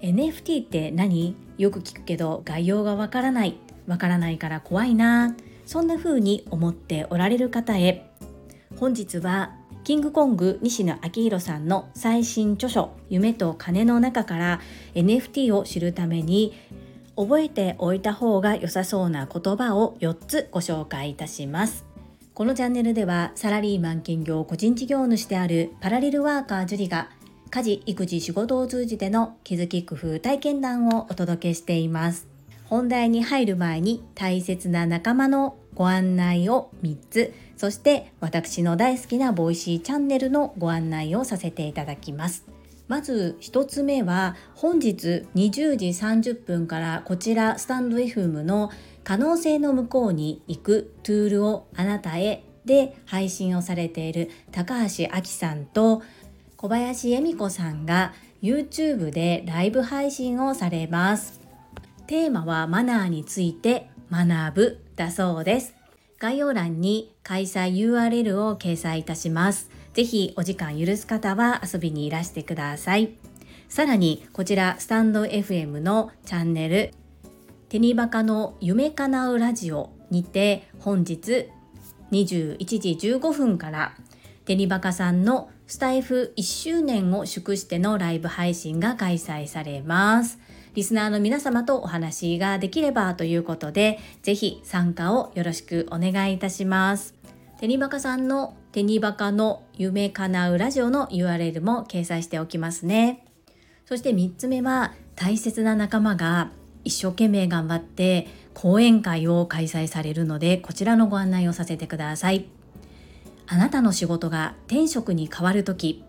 NFT って何？よく聞くけど概要がわからない。わからないから怖いな。そんな風に思っておられる方へ。本日はキングコング西野昭弘さんの最新著書「夢と金」の中から NFT を知るために覚えておいた方が良さそうな言葉を4つご紹介いたします。このチャンネルではサラリーマン兼業個人事業主であるパラレルワーカー樹里が家事、育児、仕事を通じての気づき工夫体験談をお届けしています。本題に入る前に大切な仲間のご案内を3つ、そして私の大好きな Voicy チャンネルのご案内をさせていただきます。まず1つ目は本日20時30分からこちらスタンド FM の可能性の向こうに行くツールをあなたへで配信をされている高橋亜紀さんと小林恵美子さんが YouTube でライブ配信をされます。テーマはマナーについて学ぶだそうです。概要欄に開催 URL を掲載いたします。ぜひお時間許す方は遊びにいらしてください。さらにこちらスタンド FM のチャンネルテニバカの夢かなうラジオにて本日21時15分からテニバカさんのスタイフ1周年を祝してのライブ配信が開催されます。リスナーの皆様とお話ができればということで、ぜひ参加をよろしくお願いいたします。テニバカさんのテニバカの夢叶うラジオの URL も掲載しておきますね。そして3つ目は大切な仲間が一生懸命頑張って講演会を開催されるのでこちらのご案内をさせてください。あなたの仕事が転職に変わるとき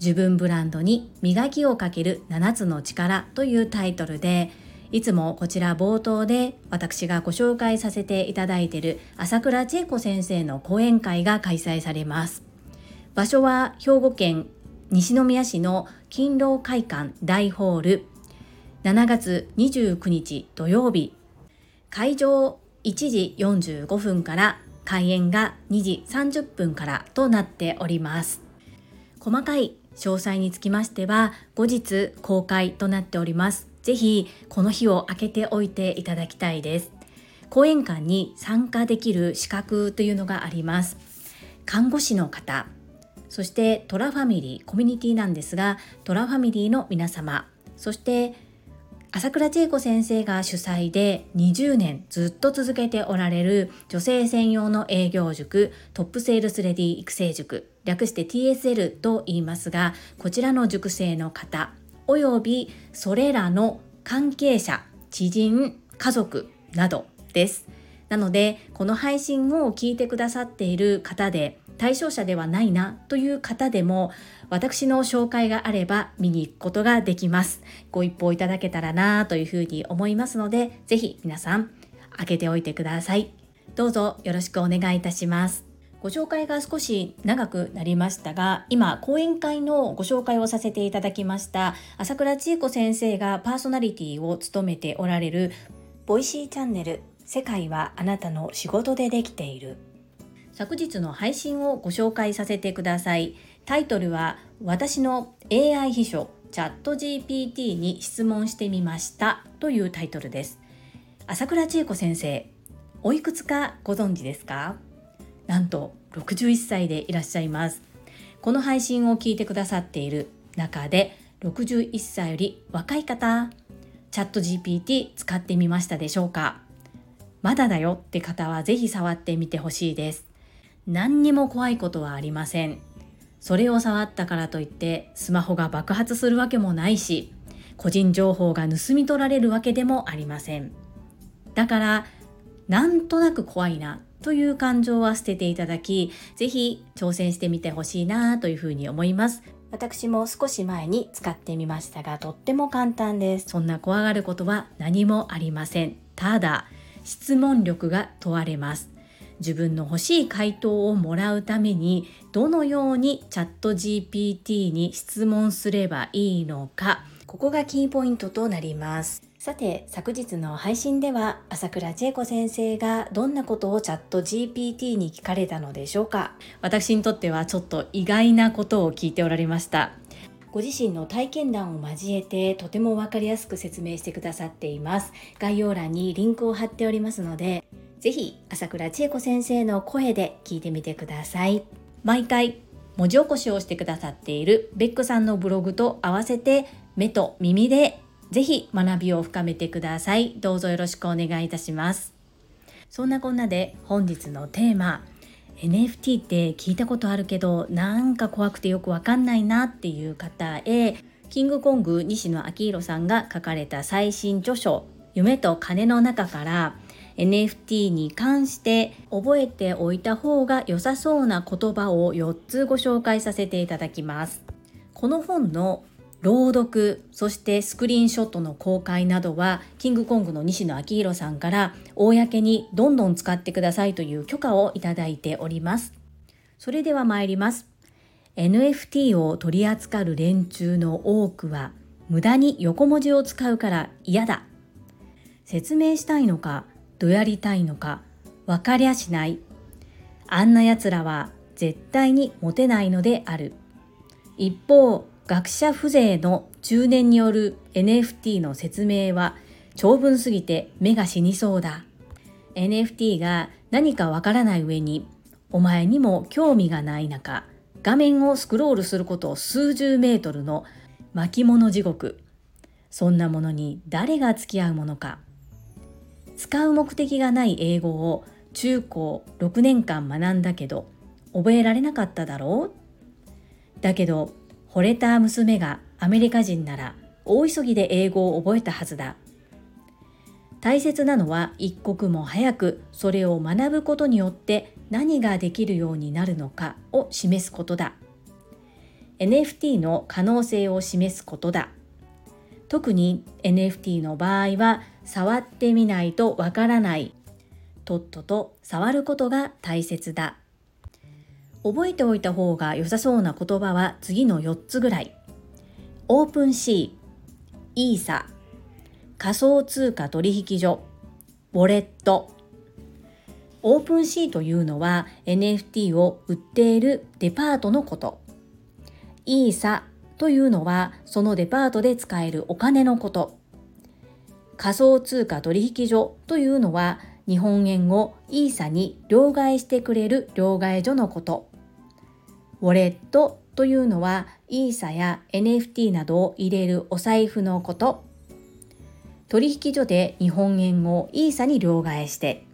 自分ブランドに磨きをかける7つの力というタイトルでいつもこちら冒頭で私がご紹介させていただいている朝倉千恵子先生の講演会が開催されます。場所は兵庫県西宮市の勤労会館大ホール7月29日土曜日会場1時45分から開演が2時30分からとなっております。細かい詳細につきましては後日公開となっております。ぜひこの日を空けておいていただきたいです。講演会に参加できる資格というのがあります。看護師の方、そしてトラファミリー、コミュニティなんですが、トラファミリーの皆様、そして朝倉千恵子先生が主催で20年ずっと続けておられる女性専用の営業塾トップセールスレディ育成塾略して TSL と言いますがこちらの塾生の方およびそれらの関係者知人家族などですなのでこの配信を聞いてくださっている方で対象者ではないなという方でも私の紹介があれば見に行くことができます。ご一報いただけたらなというふうに思いますので、ぜひ皆さん開けておいてください。どうぞよろしくお願いいたします。ご紹介が少し長くなりましたが、今、講演会のご紹介をさせていただきました、朝倉千恵子先生がパーソナリティを務めておられる、 Voicy チャンネル、世界はあなたの仕事でできている昨日の配信をご紹介させてください。タイトルは私の AI 秘書チャット GPT に質問してみましたというタイトルです。朝倉千恵子先生、おいくつかご存知ですか？なんと61歳でいらっしゃいます。この配信を聞いてくださっている中で61歳より若い方、チャット GPT 使ってみましたでしょうか？まだだよって方はぜひ触ってみてほしいです。何にも怖いことはありません。それを触ったからといってスマホが爆発するわけもないし、個人情報が盗み取られるわけでもありません。だから、なんとなく怖いなという感情は捨てていただき、ぜひ挑戦してみてほしいなというふうに思います。私も少し前に使ってみましたが、とっても簡単です。そんな怖がることは何もありません。ただ、質問力が問われます。自分の欲しい回答をもらうためにどのようにチャット GPT に質問すればいいのかここがキーポイントとなりますさて昨日の配信では朝倉千恵子先生がどんなことをチャット GPT に聞かれたのでしょうか？私にとってはちょっと意外なことを聞いておられました。ご自身の体験談を交えてとても分かりやすく説明してくださっています。概要欄にリンクを貼っておりますのでぜひ朝倉千恵子先生の声で聞いてみてください。毎回文字起こしをしてくださっているベックさんのブログと合わせて目と耳でぜひ学びを深めてください。どうぞよろしくお願いいたします。そんなこんなで本日のテーマ NFT って聞いたことあるけどなんか怖くてよくわかんないなっていう方へキングコング西野昭弘さんが書かれた最新著書夢と金の中から NFT に関して覚えておいた方が良さそうな言葉を4つご紹介させていただきます。この本の朗読そしてスクリーンショットの公開などはキングコングの西野昭弘さんから公にどんどん使ってくださいという許可をいただいております。それでは参ります。NFT を取り扱う連中の多くは無駄に横文字を使うから嫌だ。説明したいのかどやりたいのか分かりゃしない。あんな奴らは絶対にモテないのである。一方学者風情の中年による NFT の説明は長文すぎて目が死にそうだ。NFT が何かわからない上にお前にも興味がない中画面をスクロールすること数十メートルの巻物地獄。そんなものに誰が付き合うものか。使う目的がない英語を中高6年間学んだけど覚えられなかっただろう？だけど惚れた娘がアメリカ人なら大急ぎで英語を覚えたはずだ。大切なのは一刻も早くそれを学ぶことによって何ができるようになるのかを示すことだ。NFT の可能性を示すことだ。特に NFT の場合は触ってみないとわからない。とっとと触ることが大切だ。覚えておいた方が良さそうな言葉は次の4つぐらい。OpenSea、イーサ、仮想通貨取引所、ウォレット。 OpenSea というのは NFT を売っているデパートのこと。イーサというのはそのデパートで使えるお金のこと。仮想通貨取引所というのは日本円をイーサに両替してくれる両替所のこと。ウォレットというのはイーサや NFT などを入れるお財布のこと。取引所で日本円をイーサに両替して、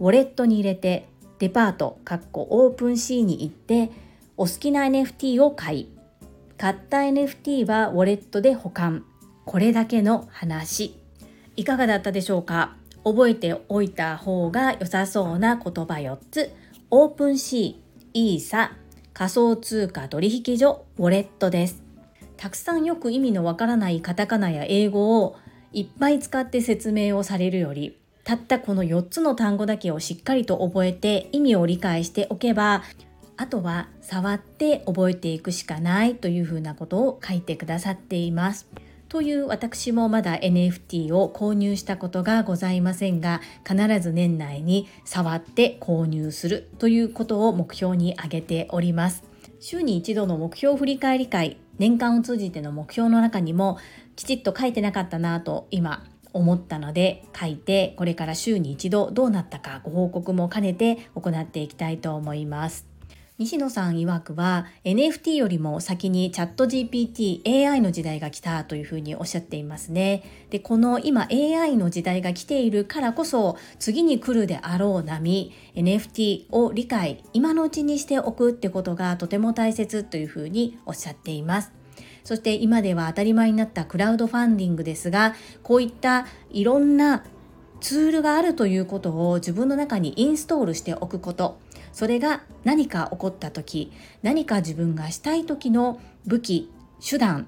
ウォレットに入れてデパート、かっこオープンシーに行ってお好きな NFT を買い、買った NFT はウォレットで保管。これだけの話。いかがだったでしょうか？覚えておいた方が良さそうな言葉4つ。オープンシー、イーサ、仮想通貨取引所ウォレットです。たくさんよく意味のわからないカタカナや英語をいっぱい使って説明をされるより、たったこの4つの単語だけをしっかりと覚えて意味を理解しておけば、あとは触って覚えていくしかないというふうなことを書いてくださっています。という私もまだ NFT を購入したことがございませんが必ず年内に触って購入するということを目標に挙げております。週に一度の目標振り返り会年間を通じての目標の中にもきちっと書いてなかったなと今思ったので書いてこれから週に一度どうなったかご報告も兼ねて行っていきたいと思います。西野さん曰くは NFT よりも先にチャット GPT、AI の時代が来たというふうにおっしゃっていますね。で、この今 AI の時代が来ているからこそ次に来るであろう波、NFT を理解、今のうちにしておくってことがとても大切というふうにおっしゃっています。そして今では当たり前になったクラウドファンディングですが、こういったいろんなツールがあるということを自分の中にインストールしておくことそれが何か起こった時何か自分がしたい時の武器手段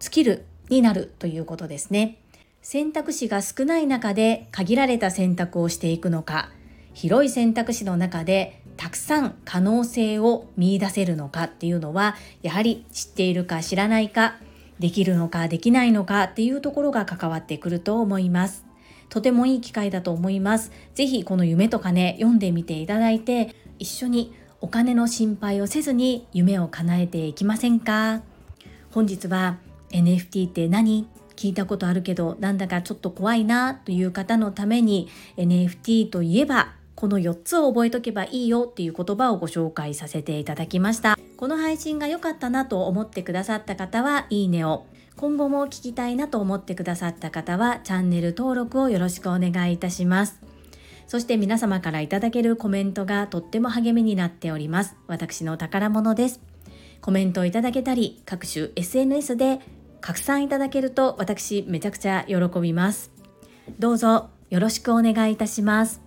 スキルになるということですね。選択肢が少ない中で限られた選択をしていくのか広い選択肢の中でたくさん可能性を見いだせるのかっていうのはやはり知っているか知らないかできるのかできないのかっていうところが関わってくると思います。とてもいい機会だと思います。ぜひこの夢とかね読んでみていただいて一緒にお金の心配をせずに夢を叶えていきませんか？本日は NFT って何？聞いたことあるけどなんだかちょっと怖いなという方のために NFT といえばこの4つを覚えとけばいいよっていう言葉をご紹介させていただきました。この配信が良かったなと思ってくださった方はいいねを。今後も聞きたいなと思ってくださった方はチャンネル登録をよろしくお願いいたします。そして皆様からいただけるコメントがとっても励みになっております。私の宝物です。コメントをいただけたり各種 SNS で拡散いただけると私めちゃくちゃ喜びます。どうぞよろしくお願いいたします。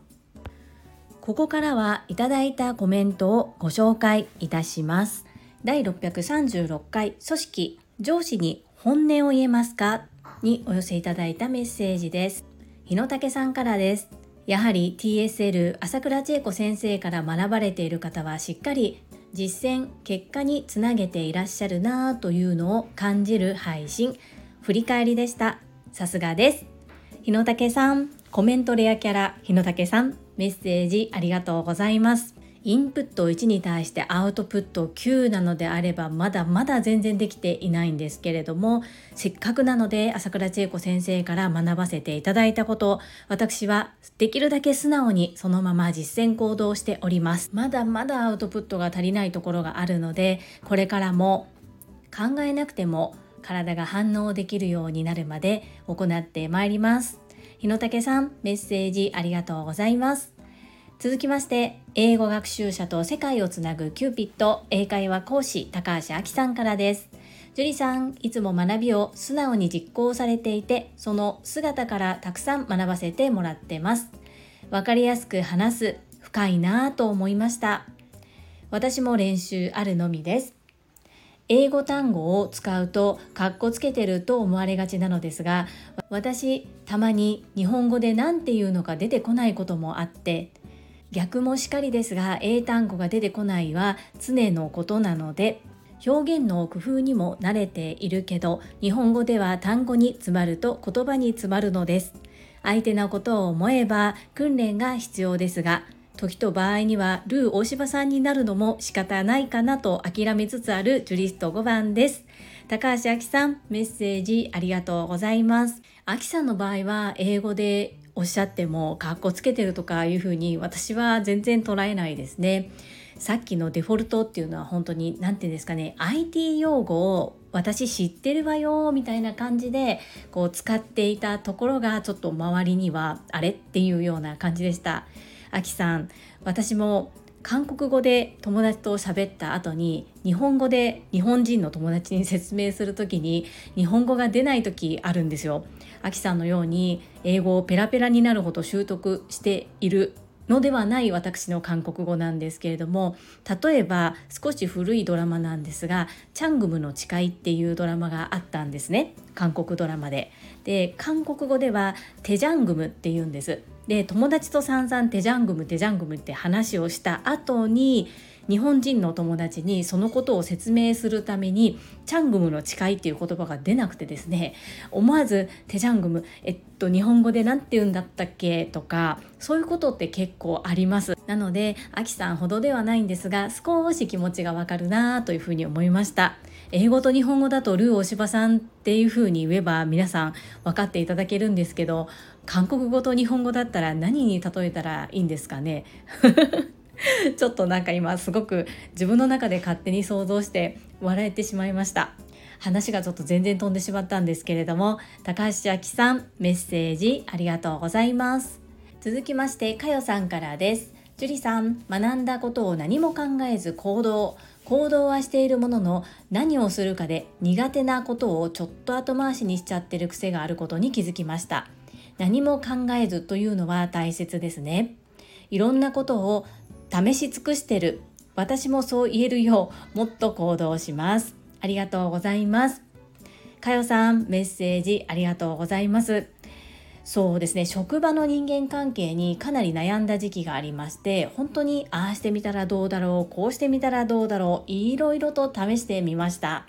ここからはいただいたコメントをご紹介いたします。第636回組織上司に本音を言えますか？にお寄せいただいたメッセージです。日野武さんからです。やはり TSL 朝倉千恵子先生から学ばれている方はしっかり実践結果につなげていらっしゃるなぁというのを感じる配信振り返りでした。さすがです。日野武さんコメントレアキャラ日野武さんメッセージありがとうございます。インプット1に対してアウトプット9なのであればまだまだ全然できていないんですけれどもせっかくなので朝倉千恵子先生から学ばせていただいたこと私はできるだけ素直にそのまま実践行動しております。まだまだアウトプットが足りないところがあるのでこれからも考えなくても体が反応できるようになるまで行ってまいります。日野武さんメッセージありがとうございます。続きまして英語学習者と世界をつなぐキューピット英会話講師高橋明さんからです。樹里さんいつも学びを素直に実行されていてその姿からたくさん学ばせてもらってます。わかりやすく話す深いなぁと思いました。私も練習あるのみです。英語単語を使うとかっこつけてると思われがちなのですが私たまに日本語で何て言うのか出てこないこともあって逆もしかりですが英単語が出てこないは常のことなので表現の工夫にも慣れているけど日本語では単語に詰まると言葉に詰まるのです相手のことを思えば訓練が必要ですが時と場合にはルー大柴さんになるのも仕方ないかなと諦めつつあるジュリスト5番です。高橋明さん、メッセージありがとうございます。明さんの場合は英語でおっしゃってもかっこつけてるとかいうふうに私は全然捉えないですね。さっきのデフォルトっていうのは本当に何て言うんですかね IT 用語を私知ってるわよみたいな感じでこう使っていたところがちょっと周りにはあれっていうような感じでした。あきさん私も韓国語で友達と喋った後に日本語で日本人の友達に説明する時に日本語が出ない時あるんですよ。アキさんのように英語をペラペラになるほど習得しているのではない私の韓国語なんですけれども例えば少し古いドラマなんですが「チャングムの誓い」っていうドラマがあったんですね韓国ドラマで。で韓国語では「テジャングム」っていうんです。で友達と散々テジャングムテジャングムって話をした後に日本人の友達にそのことを説明するためにチャングムの誓いっていう言葉が出なくてですね思わずテジャングムえっと日本語で何て言うんだったっけ？とかそういうことって結構あります。なのでアキさんほどではないんですが少し気持ちがわかるなというふうに思いました。英語と日本語だとルー大柴さんっていうふうに言えば皆さん分かっていただけるんですけど韓国語と日本語だったら何に例えたらいいんですかね？ちょっとなんか今すごく自分の中で勝手に想像して笑えてしまいました。話がちょっと全然飛んでしまったんですけれども高橋明さんメッセージありがとうございます。続きましてかよさんからです。樹里さん学んだことを何も考えず行動行動はしているものの何をするかで苦手なことをちょっと後回しにしちゃってる癖があることに気づきました。何も考えずというのは大切ですね。いろんなことを試し尽くしてる。私もそう言えるようもっと行動します。ありがとうございます。かよさんメッセージありがとうございます。そうですね。職場の人間関係にかなり悩んだ時期がありまして本当にああしてみたらどうだろうこうしてみたらどうだろういろいろと試してみました。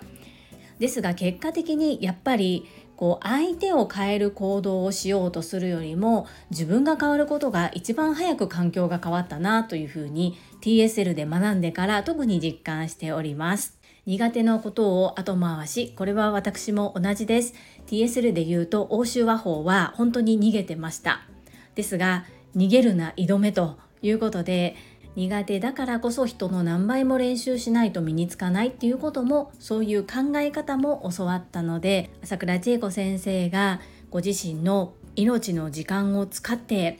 ですが結果的にやっぱりこう相手を変える行動をしようとするよりも自分が変わることが一番早く環境が変わったなというふうに TSL で学んでから特に実感しております。苦手なことを後回しこれは私も同じです TSL で言うと欧州和法は本当に逃げてましたですが逃げるな挑めということで苦手だからこそ人の何倍も練習しないと身につかないっていうこともそういう考え方も教わったので朝倉千恵子先生がご自身の命の時間を使って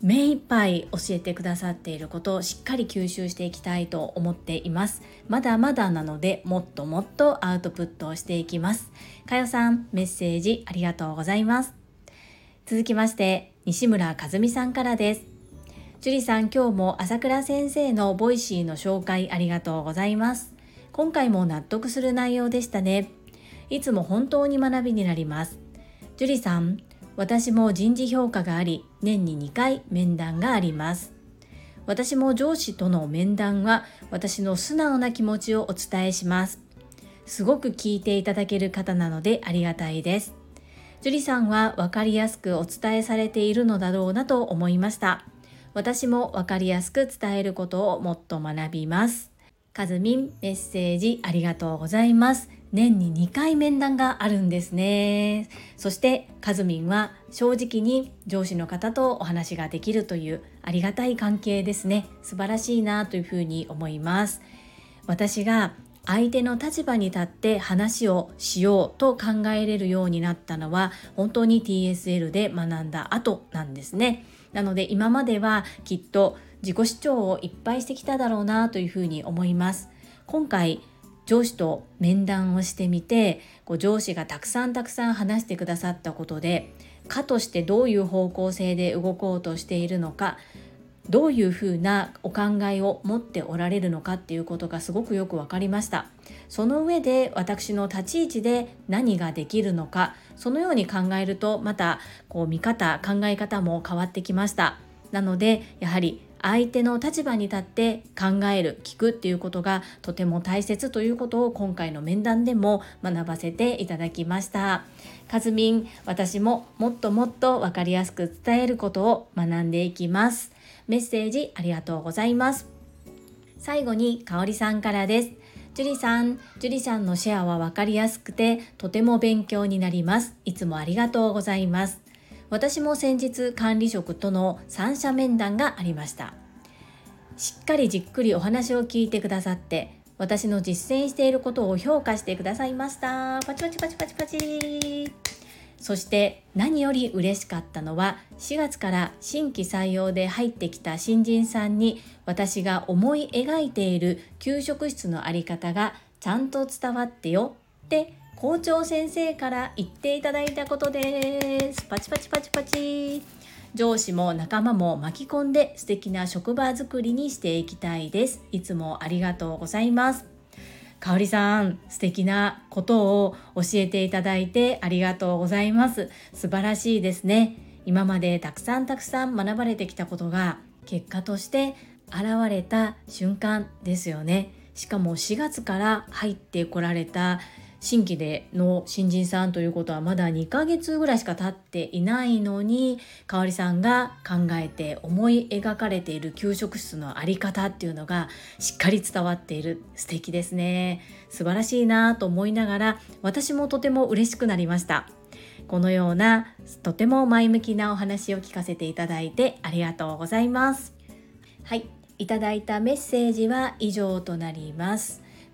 目いっぱい教えてくださっていることをしっかり吸収していきたいと思っています。まだまだなのでもっともっとアウトプットをしていきます。かよさんメッセージありがとうございます。続きまして西村和美さんからです。樹里さん今日も朝倉先生の Voicy の紹介ありがとうございます。今回も納得する内容でしたね。いつも本当に学びになります。樹里さん私も人事評価があり年に2回面談があります。私も上司との面談は私の素直な気持ちをお伝えします。すごく聞いていただける方なのでありがたいです。樹里さんは分かりやすくお伝えされているのだろうなと思いました。私も分かりやすく伝えることをもっと学びます。かずみんメッセージありがとうございます。年に2回面談があるんですね。そしてかずみんは正直に上司の方とお話ができるというありがたい関係ですね。素晴らしいなというふうに思います。私が相手の立場に立って話をしようと考えれるようになったのは本当に TSL で学んだ後なんですね。なので今まではきっと自己主張をいっぱいしてきただろうなというふうに思います。今回上司と面談をしてみてこう上司がたくさんたくさん話してくださったことで課としてどういう方向性で動こうとしているのかどういうふうなお考えを持っておられるのかっていうことがすごくよく分かりました。その上で私の立ち位置で何ができるのかそのように考えるとまたこう見方考え方も変わってきました。なのでやはり相手の立場に立って考える聞くっていうことがとても大切ということを今回の面談でも学ばせていただきました。かずみん私ももっともっと分かりやすく伝えることを学んでいきます。メッセージありがとうございます最後にかおりさんからですジュリさん、ジュリさんのシェアはわかりやすくてとても勉強になります。いつもありがとうございます。私も先日管理職との三者面談がありました。しっかりじっくりお話を聞いてくださって私の実践していることを評価してくださいました。パチパチパチパチパチ。そして何より嬉しかったのは4月から新規採用で入ってきた新人さんに私が思い描いている給食室の在り方がちゃんと伝わってよって校長先生から言っていただいたことです。パチパチパチパチ。上司も仲間も巻き込んで素敵な職場づくりにしていきたいです。いつもありがとうございます。かおりさん素敵なことを教えていただいてありがとうございます。素晴らしいですね。今までたくさんたくさん学ばれてきたことが結果として現れた瞬間ですよね。しかも4月から入ってこられた新規での新人さんということはまだ2ヶ月ぐらいしか経っていないのに香里さんが考えて思い描かれている給食室の在り方っていうのがしっかり伝わっている素敵ですね。素晴らしいなと思いながら私もとても嬉しくなりましたこのようなとても前向きなお話を聞かせていただいてありがとうございます。はいいただいたメッセージは以上となります。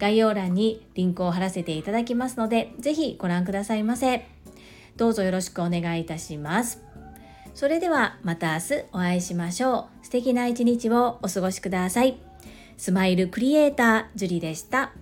概要欄にリンクを貼らせていただきますので、ぜひご覧くださいませ。どうぞよろしくお願いいたします。それではまた明日お会いしましょう。素敵な一日をお過ごしください。スマイルクリエイター、ジュリでした。